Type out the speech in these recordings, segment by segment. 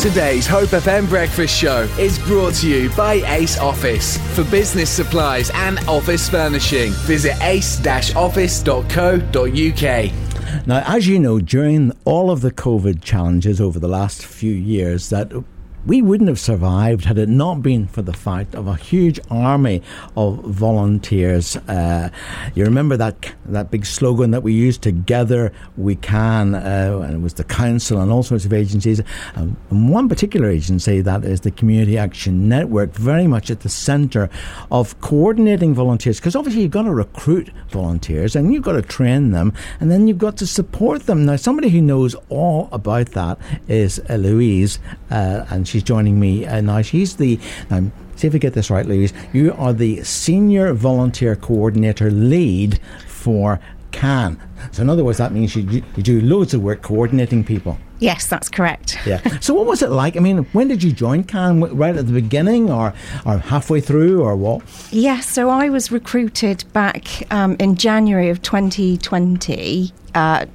Today's Hope FM breakfast show is brought to you by Ace Office. For business supplies and office furnishing, visit ace-office.co.uk. Now, as you know, during all of the COVID challenges over the last few years, that we wouldn't have survived had it not been for the fact of a huge army of volunteers. Uh, you remember that that big slogan that we used, "Together we can," uh, and it was the council and all sorts of agencies. Um, one particular agency that is the Community Action Network, very much at the centre of coordinating volunteers. Because obviously you've got to recruit volunteers and you've got to train them, and then you've got to support them. Now, somebody who knows all about that is Louise, uh, and she's joining me uh, now. She's the um, see if I get this right, Louise. You are the senior volunteer coordinator lead for CAN. So, in other words, that means you, you do loads of work coordinating people. Yes, that's correct. Yeah. So, what was it like? I mean, when did you join CAN? Right at the beginning, or or halfway through, or what? Yes. Yeah, so I was recruited back um, in January of 2020. Uh,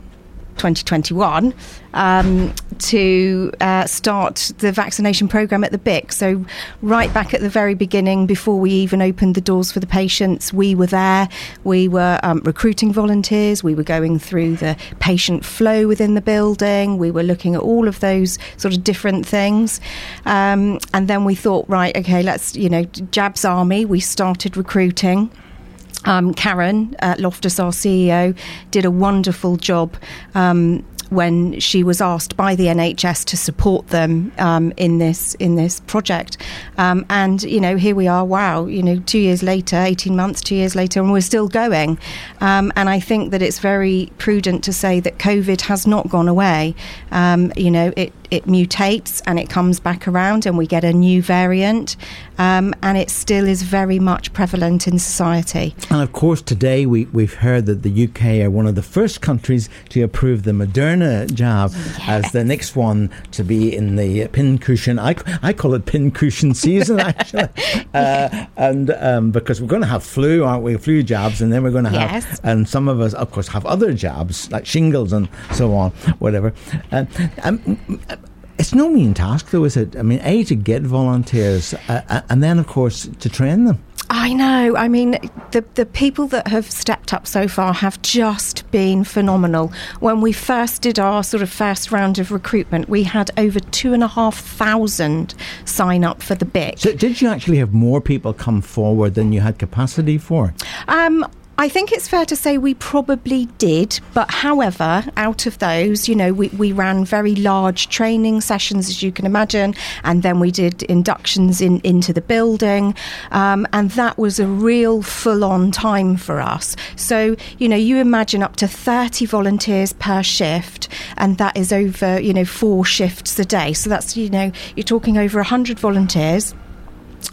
2021 um, to uh, start the vaccination program at the BIC. So, right back at the very beginning, before we even opened the doors for the patients, we were there. We were um, recruiting volunteers. We were going through the patient flow within the building. We were looking at all of those sort of different things. Um, and then we thought, right, okay, let's, you know, Jabs Army, we started recruiting. Um, Karen uh, Loftus, our CEO, did a wonderful job um, when she was asked by the NHS to support them um, in this in this project. Um, and you know, here we are. Wow, you know, two years later, eighteen months, two years later, and we're still going. Um, and I think that it's very prudent to say that COVID has not gone away. Um, you know, it it mutates and it comes back around, and we get a new variant, um, and it still is very much prevalent in society. And of course, today we, we've heard that the UK are one of the first countries to approve the Moderna jab yes. as the next one to be in the pincushion. I, I call it pincushion season, actually. uh, and um, because we're going to have flu, aren't we? Flu jabs, and then we're going to have, yes. and some of us, of course, have other jabs like shingles and so on, whatever. Uh, um, it's no mean task, though, is it? I mean, A, to get volunteers, uh, uh, and then, of course, to train them. I know. I mean, the the people that have stepped up so far have just been phenomenal. When we first did our sort of first round of recruitment, we had over two and a half thousand sign up for the BIC. So did you actually have more people come forward than you had capacity for? Um, I think it's fair to say we probably did, but however, out of those, you know, we, we ran very large training sessions, as you can imagine, and then we did inductions in, into the building, um, and that was a real full on time for us. So, you know, you imagine up to 30 volunteers per shift, and that is over, you know, four shifts a day. So that's, you know, you're talking over 100 volunteers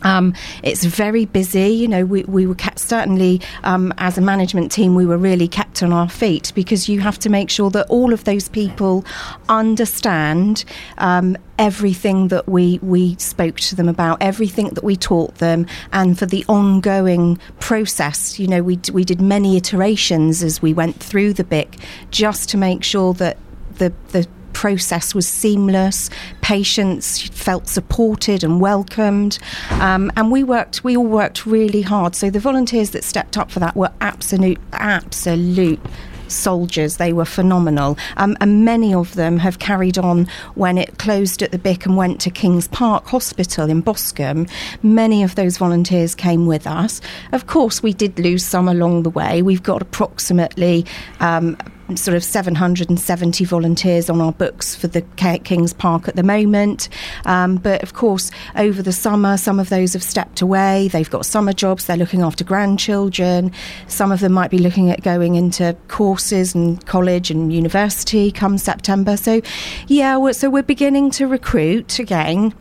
um, it's very busy. You know, we, we were kept, certainly um, as a management team, we were really kept on our feet because you have to make sure that all of those people understand um, everything that we, we spoke to them about, everything that we taught them, and for the ongoing process. You know, we, we did many iterations as we went through the BIC just to make sure that the, the process was seamless. Patients felt supported and welcomed, um, and we worked. We all worked really hard. So the volunteers that stepped up for that were absolute, absolute soldiers. They were phenomenal. Um, and many of them have carried on when it closed at the BIC and went to King's Park Hospital in Boscombe. Many of those volunteers came with us. Of course, we did lose some along the way. We've got approximately um, sort of 770 volunteers on our books for the King's Park at the moment. Um, but of course, over the summer, some of those have stepped away. They've got summer jobs, they're looking after grandchildren. Some of them might be looking at going into courses and college and university come September. So, yeah, so we're beginning to recruit again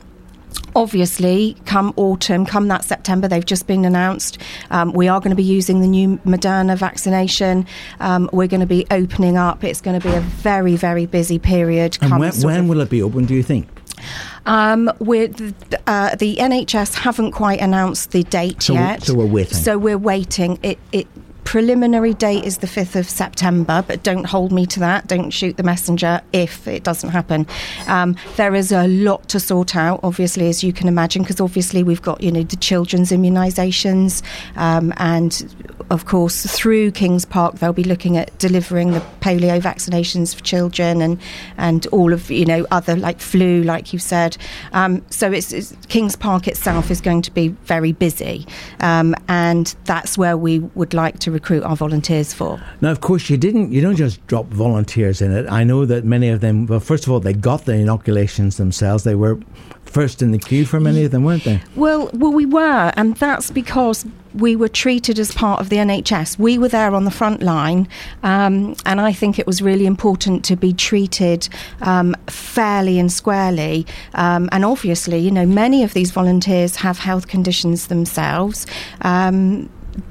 obviously, come autumn, come that September, they've just been announced. Um, we are going to be using the new Moderna vaccination. Um, we're going to be opening up. It's going to be a very, very busy period. And when, when will it be open, do you think? Um, with uh, the NHS haven't quite announced the date so yet, so we're waiting. So we're waiting. It, it preliminary date is the 5th of September, but don't hold me to that. Don't shoot the messenger if it doesn't happen. Um, there is a lot to sort out, obviously, as you can imagine, because obviously we've got, you know, the children's immunisations um, and of course, through Kings Park, they'll be looking at delivering the polio vaccinations for children and and all of you know other like flu, like you said. Um, so it's, it's, Kings Park itself is going to be very busy, um, and that's where we would like to recruit our volunteers for. Now, of course, you didn't. You don't just drop volunteers in it. I know that many of them. Well, first of all, they got the inoculations themselves. They were first in the queue for many of them, weren't they? Well, well, we were, and that's because we were treated as part of the NHS. We were there on the front line, um, and I think it was really important to be treated um, fairly and squarely. Um, and obviously, you know, many of these volunteers have health conditions themselves.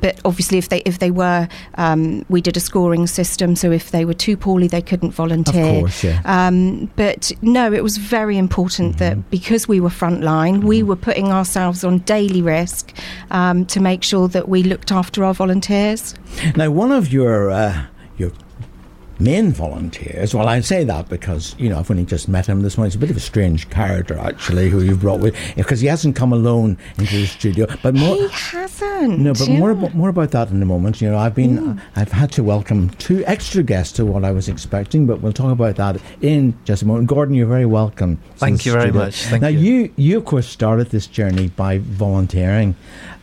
But obviously, if they if they were, um, we did a scoring system. So if they were too poorly, they couldn't volunteer. Of course, yeah. Um, but no, it was very important mm-hmm. that because we were frontline, mm-hmm. we were putting ourselves on daily risk um, to make sure that we looked after our volunteers. Now, one of your uh, your main volunteers. Well, I say that because you know I've only just met him this morning. He's a bit of a strange character, actually, who you've brought with because he hasn't come alone into the studio. But more, he hasn't. No, but yeah. more about, more about that in a moment. You know, I've been mm. I've had to welcome two extra guests to what I was expecting, but we'll talk about that in just a moment. Gordon, you're very welcome. Thank you very much. Thank now, you. you you of course started this journey by volunteering.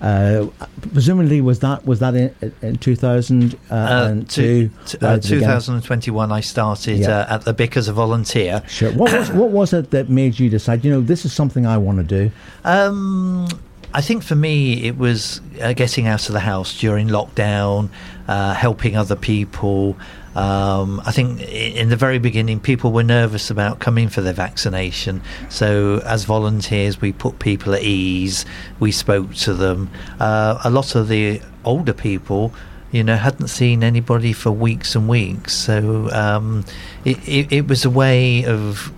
Uh, presumably, was that was that in, in 2000 uh, uh, two, uh, 2021? I started yeah. Uh, at the BIC as a volunteer. Sure. What was what was it that made you decide? You know, this is something I want to do. Um, I think for me, it was uh, getting out of the house during lockdown, uh, helping other people. Um, I think in the very beginning, people were nervous about coming for their vaccination. So, as volunteers, we put people at ease. We spoke to them. Uh, a lot of the older people, you know, hadn't seen anybody for weeks and weeks. So, um, it, it, it was a way of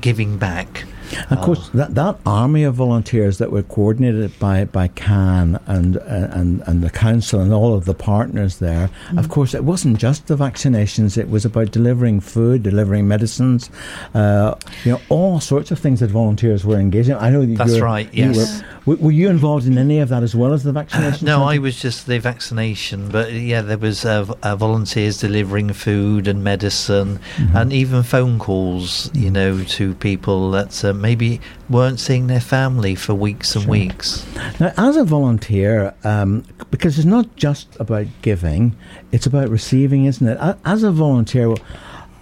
giving back. Of course, that, that army of volunteers that were coordinated by, by CAN and, uh, and, and the council and all of the partners there, mm. of course, it wasn't just the vaccinations, it was about delivering food, delivering medicines, uh, you know, all sorts of things that volunteers were engaged in. I know that's right, yes. Were, were, you involved in any of that as well as the vaccination? no, I was just the vaccination, but yeah, there was uh, uh, volunteers delivering food and medicine mm-hmm. and even phone calls, you know, to people that um, maybe weren't seeing their family for weeks and sure. weeks. Now, as a volunteer, um, because it's not just about giving, it's about receiving, isn't it? As a volunteer,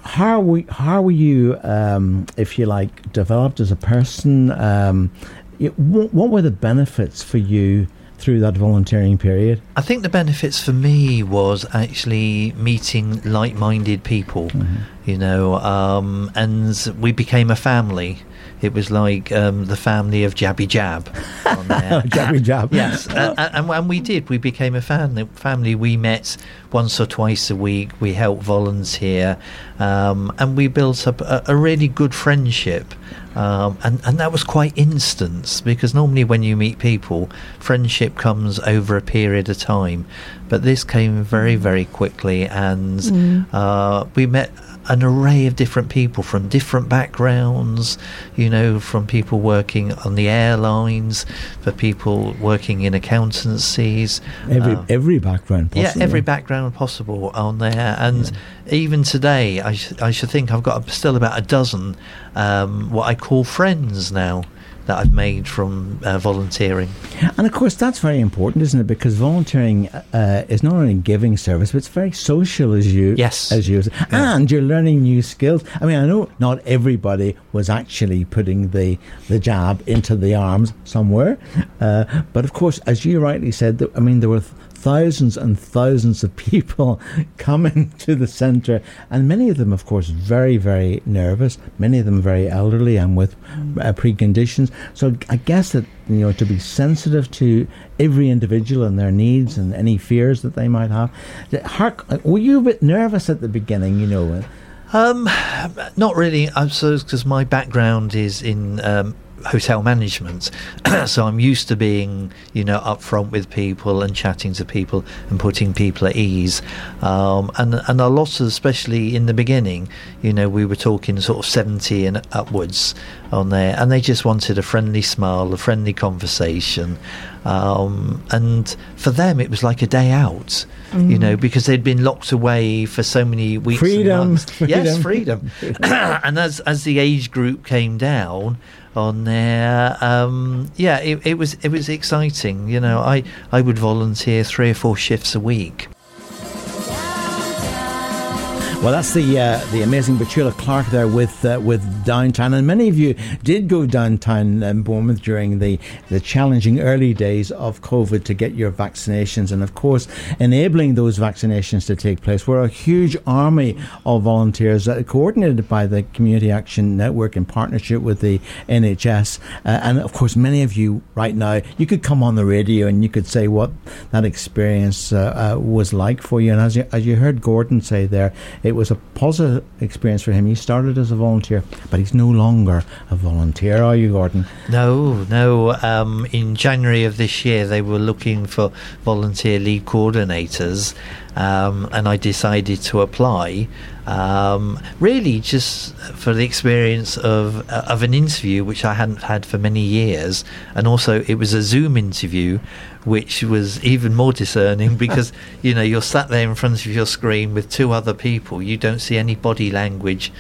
how were, how were you, um, if you like, developed as a person? Um, what, what were the benefits for you? through that volunteering period? I think the benefits for me was actually meeting like-minded people, mm-hmm. you know, um, and we became a family. It was like um, the family of Jabby Jab. On there. Jabby Jab. yes, and, and, and, we did. We became a family. Family. We met once or twice a week. We helped volunteer, um, and we built up a, a really good friendship. Um, and, and that was quite instant because normally when you meet people, friendship comes over a period of time. But this came very, very quickly, and mm. uh, we met an array of different people from different backgrounds, you know, from people working on the airlines, for people working in accountancies. Every uh, every background possible. Yeah, every background possible on there. And yeah. even today, I, sh- I should think I've got still about a dozen um, what I call friends now that I've made from uh, volunteering. And of course, that's very important, isn't it? Because volunteering uh, is not only giving service, but it's very social as you yes as you yeah. and you're learning new skills. I mean, I know not everybody was actually putting the the jab into the arms somewhere, uh, but of course, as you rightly said, I mean, there were. Th- thousands and thousands of people coming to the centre, and many of them, of course, very, very nervous. Many of them very elderly and with uh, preconditions. So I guess that you know to be sensitive to every individual and their needs and any fears that they might have. Were you a bit nervous at the beginning? You know. Um, not really. I suppose because my background is in um, hotel management, so I'm used to being, you know, upfront with people and chatting to people and putting people at ease. Um, and and a lot of, especially in the beginning, you know, we were talking sort of seventy and upwards on there, and they just wanted a friendly smile, a friendly conversation. Um, and for them, it was like a day out, mm. you know, because they'd been locked away for so many weeks. Freedom, freedom. yes, freedom. and as as the age group came down on there, um, yeah, it, it was it was exciting. You know, I I would volunteer three or four shifts a week. Well, that's the uh, the amazing Petula Clark there with uh, with downtown, and many of you did go downtown in Bournemouth during the the challenging early days of COVID to get your vaccinations, and of course, enabling those vaccinations to take place. We're a huge army of volunteers uh, coordinated by the Community Action Network in partnership with the NHS, uh, and of course, many of you right now you could come on the radio and you could say what that experience uh, uh, was like for you, and as you, as you heard Gordon say there it was a positive experience for him. He started as a volunteer, but he's no longer a volunteer, are you, Gordon? No, no. Um, in January of this year, they were looking for volunteer lead coordinators, um, and I decided to apply. Um, really, just for the experience of uh, of an interview which I hadn't had for many years, and also it was a Zoom interview, which was even more discerning because you know you're sat there in front of your screen with two other people. You don't see any body language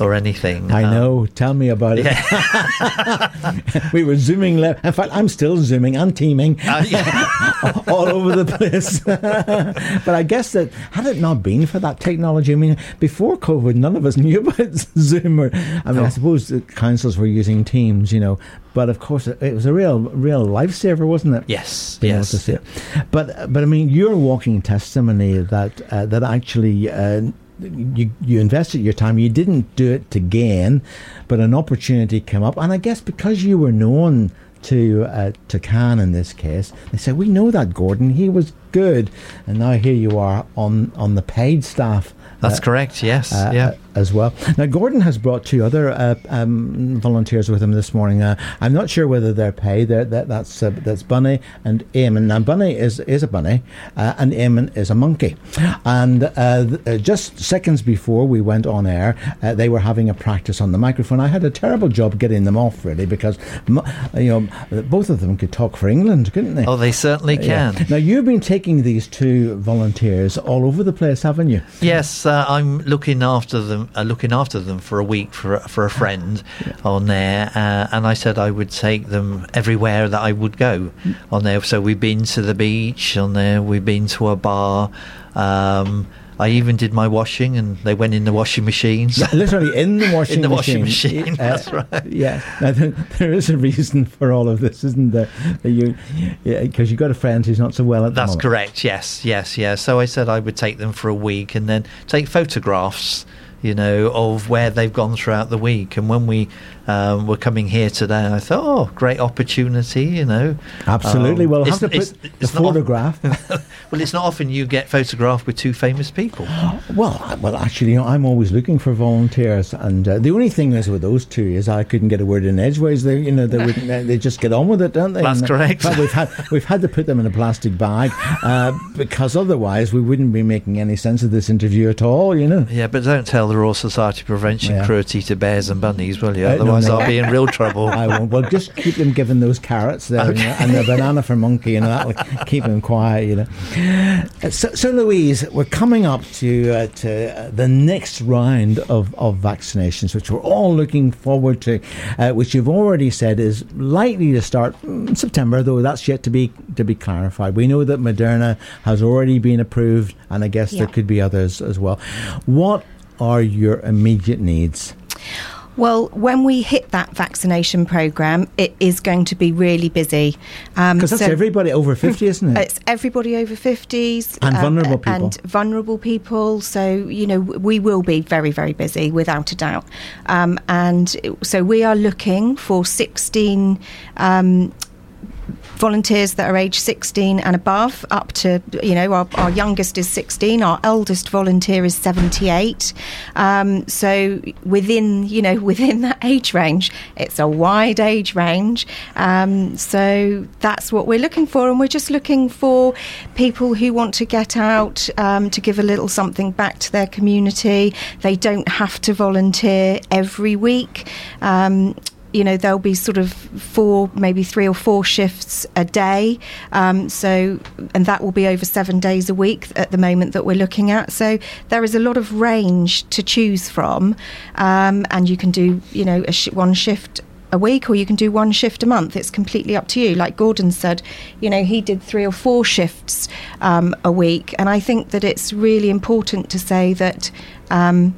or anything. I um, know. Tell me about it. Yeah. we were zooming. Le- in fact, I'm still zooming and teaming uh, yeah. all over the place. but I guess that had it not been for that technology, I mean, before COVID, none of us knew about Zoom. Or I mean, I suppose the councils were using Teams, you know. But of course, it was a real, real lifesaver, wasn't it? Yes, Being yes. Able to see it. But, but I mean, you're walking testimony that uh, that actually uh, you you invested your time. You didn't do it to gain, but an opportunity came up, and I guess because you were known to uh, to CAN in this case, they said we know that Gordon. He was good, and now here you are on on the paid staff. That's uh, correct. Yes. Uh, yeah as well. Now, Gordon has brought two other uh, um, volunteers with him this morning. Uh, I'm not sure whether they're paid. They're, that, that's uh, that's Bunny and Eamon. Now, Bunny is is a bunny, uh, and Eamon is a monkey. And uh, th- uh, just seconds before we went on air, they were having a practice on the microphone. I had a terrible job getting them off, really, because you know both of them could talk for England, couldn't they? Oh, they certainly can. Yeah. Now, you've been taking these two volunteers all over the place, haven't you? Yes, I'm looking after them them, uh, looking after them for a week for for a friend yeah. on there, uh, and I said I would take them everywhere that I would go mm. on there. So we've been to the beach on there, we've been to a bar. Um, I even did my washing, and they went in the washing machines. Literally in the washing in the machine. washing machine. Uh, that's right. Yeah, now, there is a reason for all of this, isn't there? You, because yeah, you've got a friend who's not so well at. That's correct. Yes, yes, yes. So I said I would take them for a week and then take photographs you know, of where they've gone throughout the week. And when we um, were coming here today, I thought, oh, great opportunity, you know. Absolutely. Um, well, have to put it's, the it's photograph. well, it's not often you get photographed with two famous people. well, well, actually, you know, I'm always looking for volunteers, and uh, the only thing is with those two is I couldn't get a word in edgeways. They, you know, they would, they just get on with it, don't they? That's and, correct. Fact, we've had we've had to put them in a plastic bag uh, because otherwise we wouldn't be making any sense of this interview at all. You know. Yeah, but don't tell the Royal Society Prevention yeah. cruelty to bears and bunnies, will you? Uh, Otherwise, no, no. I'll be in real trouble. I won't. Well, just keep them giving those carrots there okay. you know, and the banana for monkey, you know, that'll keep them quiet, you know. So, so Louise, we're coming up to, uh, to uh, the next round of, of vaccinations, which we're all looking forward to, uh, which you've already said is likely to start in September, though that's yet to be to be clarified. We know that Moderna has already been approved, and I guess yeah. there could be others as well. What are your immediate needs? Well, when we hit that vaccination program, it is going to be really busy. Because um, that's so everybody over 50, isn't it? It's everybody over 50s. And uh, vulnerable people. And vulnerable people. So, you know, we will be very, very busy, without a doubt. Um, and so we are looking for 16 um, volunteers that are age 16 and above, up to, you know, our, our youngest is 16, our eldest volunteer is 78. Um, so within, you know, within that age range, it's a wide age range. Um, so that's what we're looking for. And we're just looking for people who want to get out um, to give a little something back to their community. They don't have to volunteer every week. Um, you know there'll be sort of four maybe three or four shifts a day. Um, so and that will be over seven days a week at the moment that we're looking at. So there is a lot of range to choose from. Um, and you can do you know sh- one shift a week or you can do one shift a month. It's completely up to you. Like gordon said you know he did three or four shifts um, a week. And i think that it's really important to say that um,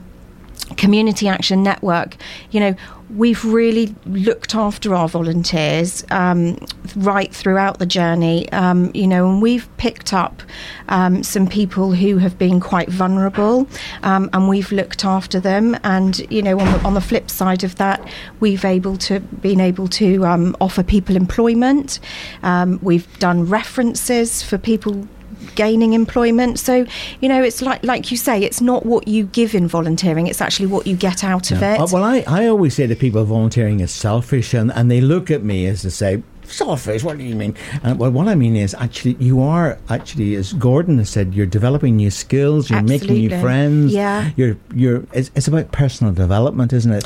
community action network you know we've really looked after our volunteers um, right throughout the journey, um, you know, and we've picked up um, some people who have been quite vulnerable, um, and we've looked after them. And you know, on the, on the, flip side of that, we've able to been able to um, offer people employment. Um, we've done references for people gaining employment. So, you know, it's like like you say, it's not what you give in volunteering; it's actually what you get out of it. Uh, well, I, I always say that people, volunteering is selfish, and, and they look at me as to say, selfish. What do you mean? And well, what I mean is actually you are actually, as Gordon has said, you're developing new skills, you're Absolutely. making new friends. Yeah, you're you're. It's, it's about personal development, isn't it?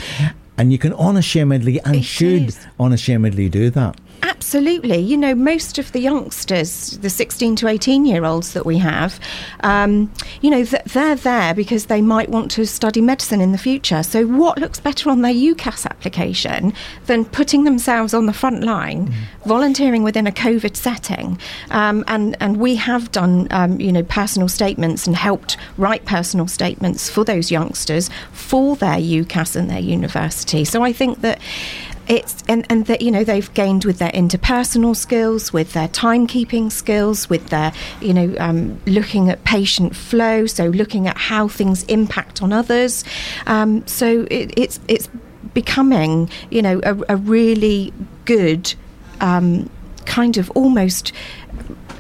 And you can unashamedly and it should is. unashamedly do that. Absolutely. You know, most of the youngsters, the 16 to 18 year olds that we have, um, you know, th- they're there because they might want to study medicine in the future. So, what looks better on their UCAS application than putting themselves on the front line, volunteering within a COVID setting? Um, and, and we have done, um, you know, personal statements and helped write personal statements for those youngsters for their UCAS and their university. So, I think that it's and, and that you know they've gained with their interpersonal skills with their timekeeping skills with their you know um, looking at patient flow so looking at how things impact on others. Um, so it, it's it's becoming you know a, a really good um, kind of almost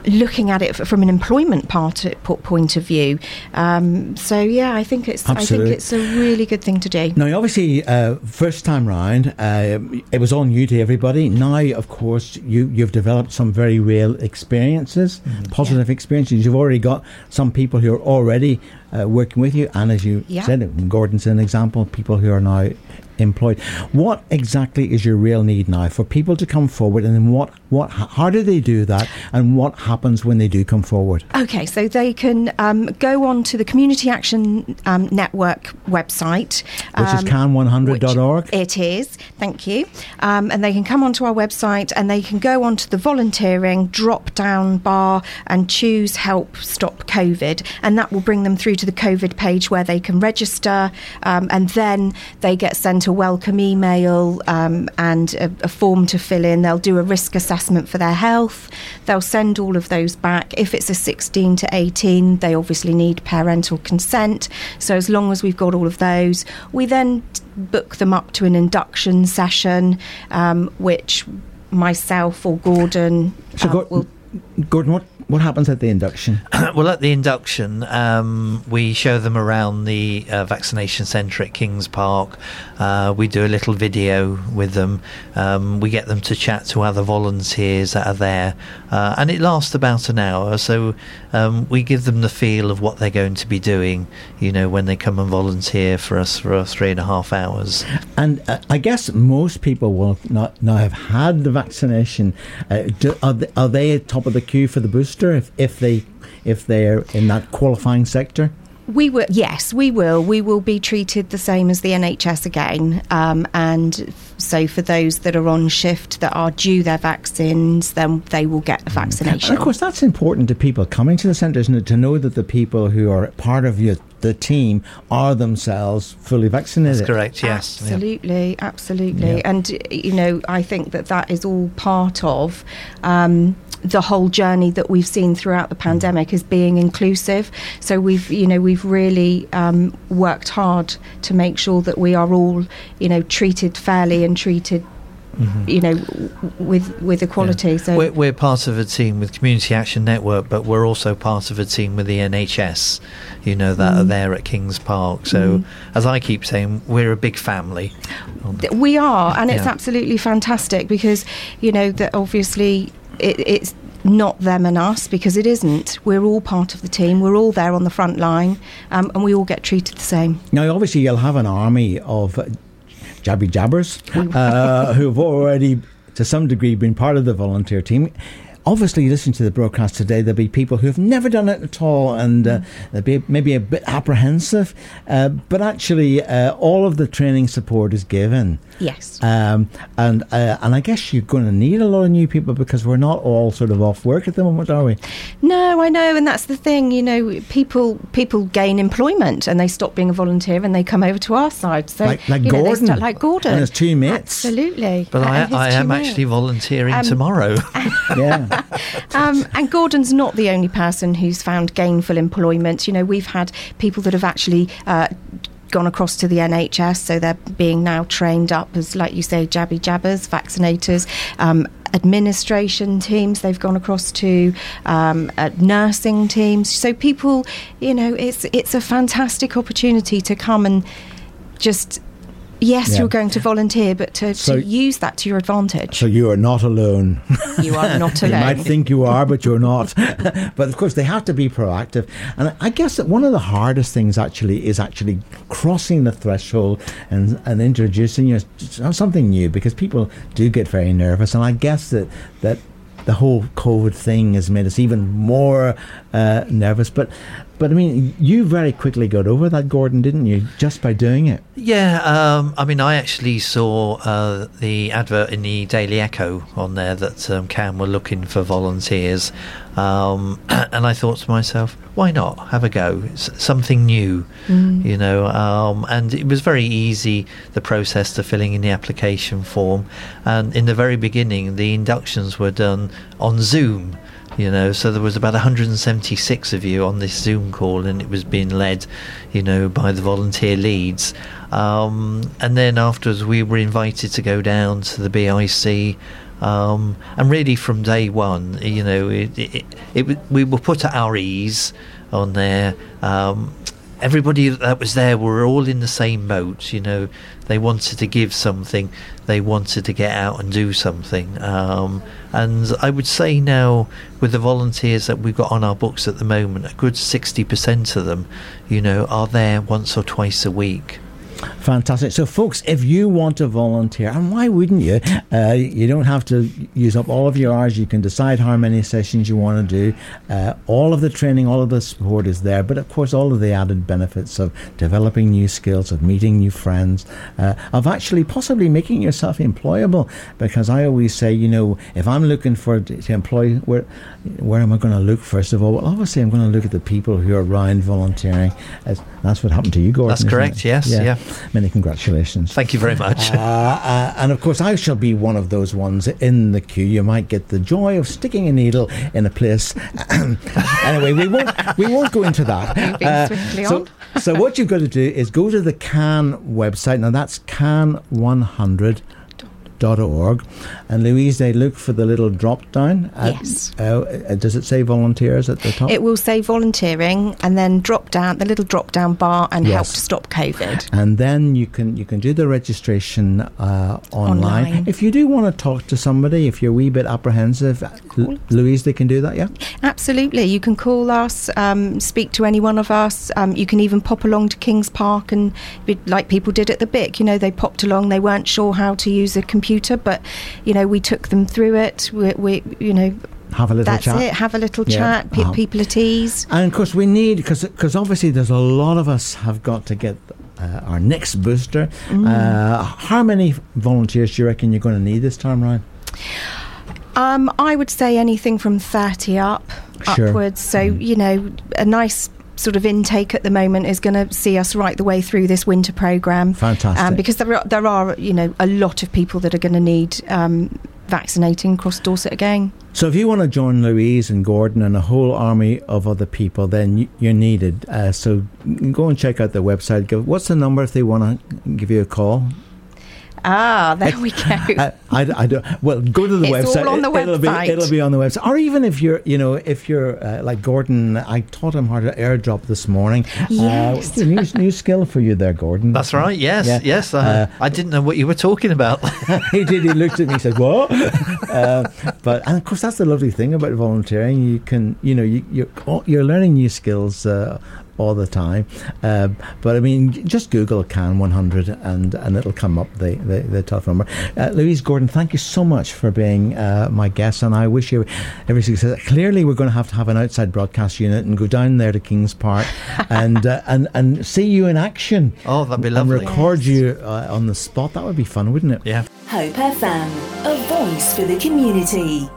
looking at it from an employment part po- point of view. Um, so yeah, I think it's Absolutely. I think it's a really good thing to do. Now, obviously, uh, first time round, uh, it was all new to everybody. Now, of course, you you've developed some very real experiences, positive experiences. You've already got some people who are already uh, working with you, and as you Yeah. said, Gordon's an example. People who are now employed. What exactly is your real need now for people to come forward, and then what what how do they do that, and what happens when they do come forward? Okay, so they can um, go on to the Community Action um, Network website, Which is um, can100.org. which It is, thank you. Um, and they can come onto our website and they can go onto the volunteering drop down bar and choose Help Stop COVID. And that will bring them through to the COVID page where they can register. Um, and then they get sent a welcome email um, and a, a form to fill in. They'll do a risk assessment for their health. They'll send all of those back. If it's a 16 to 18, they obviously need parental consent. So as long as we've got all of those, we then book them up to an induction session, um, which myself or Gordon So, um, Gor- will Gordon, what what happens at the induction? well, at the induction, um, we show them around the uh, vaccination centre at Kings Park. Uh, we do a little video with them. Um, we get them to chat to other volunteers that are there, uh, and it lasts about an hour. So um, we give them the feel of what they're going to be doing. You know, when they come and volunteer for us for three and a half hours. And uh, I guess most people will not now have had the vaccination. Uh, do, are, they, are they at top of the queue for the booster if, if they if they're in that qualifying sector? We will, yes, we will. We will be treated the same as the NHS again. Um, and so, for those that are on shift that are due their vaccines, then they will get the vaccination. And of course, that's important to people coming to the centre, isn't it? To know that the people who are part of your, the team are themselves fully vaccinated. That's correct. Yes. Yeah. Absolutely, absolutely. Yeah. And, you know, I think that that is all part of. Um, the whole journey that we've seen throughout the pandemic is being inclusive. So we've, you know, we've really um, worked hard to make sure that we are all, you know, treated fairly and treated mm-hmm. you know, with with equality. Yeah. So we're, we're, part of a team with Community Action Network, but we're also part of a team with the NHS. You know that mm. are there at Kings Park. So mm. as I keep saying, we're a big family. We are, and it's absolutely fantastic because you know that obviously it, it's not them and us because it isn't. We're all part of the team. We're all there on the front line, um, and we all get treated the same. Now, obviously, you'll have an army of jabby jabbers uh, who've already, to some degree, been part of the volunteer team obviously listening to the broadcast today, there'll be people who have never done it at all and uh, they'll be maybe a bit apprehensive, uh, but actually, uh, all of the training support is given. Yes. Um, and uh, and I guess you're going to need a lot of new people because we're not all sort of off work at the moment, are we? No, I know, and that's the thing. You know, people people gain employment and they stop being a volunteer and they come over to our side. So like, like Gordon, know, start, like Gordon, and his two mates. Absolutely. But I, I am mates. actually volunteering um, tomorrow. yeah. um, and Gordon's not the only person who's found gainful employment. You know, we've had people that have actually. Uh, gone across to the NHS, so they're being now trained up as, like you say, jabby jabbers, vaccinators, um, administration teams. They've gone across to um, uh, nursing teams. So people, you know, it's it's a fantastic opportunity to come and just Yes, yeah. you're going to volunteer, but to, so, to, use that to your advantage. So you are not alone. You are not alone. you might think you are, but you're not. but of course, they have to be proactive. And I guess that one of the hardest things actually is actually crossing the threshold and, and introducing you something new because people do get very nervous. And I guess that, that the whole COVID thing has made us even more uh, nervous. But but I mean, you very quickly got over that, Gordon, didn't you? Just by doing it. Yeah. Um, I mean, I actually saw uh, the advert in the Daily Echo on there that um, CAN were looking for volunteers, um, and I thought to myself, why not have a go? It's something new, mm. you know. Um, and it was very easy the process to filling in the application form, and in the very beginning, the inductions were done on Zoom you know so there was about 176 of you on this zoom call and it was being led you know by the volunteer leads um, and then afterwards we were invited to go down to the bic um, and really from day one you know it, it, it, we were put at our ease on there um, everybody that was there were all in the same boat. You know, they wanted to give something, they wanted to get out and do something. Um, and I would say now, with the volunteers that we've got on our books at the moment, a good sixty percent of them, you know, are there once or twice a week. Fantastic. So, folks, if you want to volunteer, and why wouldn't you? Uh, you don't have to use up all of your hours. You can decide how many sessions you want to do. Uh, all of the training, all of the support is there. But of course, all of the added benefits of developing new skills, of meeting new friends, uh, of actually possibly making yourself employable. Because I always say, you know, if I'm looking for to employ, where where am I going to look first of all? Well, obviously, I'm going to look at the people who are around volunteering. That's what happened to you, Gordon. That's correct. Yes. yeah. yeah. Many congratulations. Thank you very much. Uh, uh, and of course, I shall be one of those ones in the queue. You might get the joy of sticking a needle in a place. anyway, we won't we won't go into that. Uh, so, so what you've got to do is go to the CAN website. Now that's CAN 100 org. And Louise, they look for the little drop down. At, yes. Uh, uh, does it say volunteers at the top? It will say volunteering, and then drop down the little drop down bar and yes. help to stop COVID. And then you can you can do the registration uh, online. online. If you do want to talk to somebody, if you're a wee bit apprehensive, L- Louise, they can do that. Yeah. Absolutely, you can call us, um, speak to any one of us. Um, you can even pop along to Kings Park and like people did at the BIC. You know, they popped along. They weren't sure how to use a computer computer, but you know we took them through it. We, we you know have a little That's chat. it. Have a little yeah. chat. P- uh-huh. People at ease. And of course, we need because because obviously there's a lot of us have got to get uh, our next booster. Mm. Uh, how many volunteers do you reckon you're going to need this time round? Um, I would say anything from thirty up sure. upwards. So mm. you know, a nice sort of intake at the moment is going to see us right the way through this winter program. Fantastic. Um, because there are, there are, you know, a lot of people that are going to need um, vaccinating across Dorset again. So if you want to join Louise and Gordon and a whole army of other people, then you're needed. Uh, so go and check out their website. What's the number if they want to give you a call? Ah, there we go. I, I, I don't. Well, go to the It's website. all on the it'll website. Be, it'll be on the website. Or even if you're, you know, if you're uh, like Gordon, I taught him how to airdrop this morning. Yes. Uh, new, new skill for you there, Gordon. That's right. Yes, Yeah. yes. Uh, Uh, I didn't know what you were talking about. he did. He looked at me. He said, "What?" uh, but and of course, that's the lovely thing about volunteering. You can, you know, you, you're oh, you're learning new skills. All the time, uh, but I mean, just Google CAN 100 and and it'll come up the the, the telephone number. Uh, Louise Gordon, thank you so much for being uh, my guest, and I wish you every success. Clearly, we're going to have to have an outside broadcast unit and go down there to Kings Park and uh, and and see you in action. Oh, that'd be lovely. and lovely. record you uh, on the spot. That would be fun, wouldn't it? yeah. Hope FM, a voice for the community.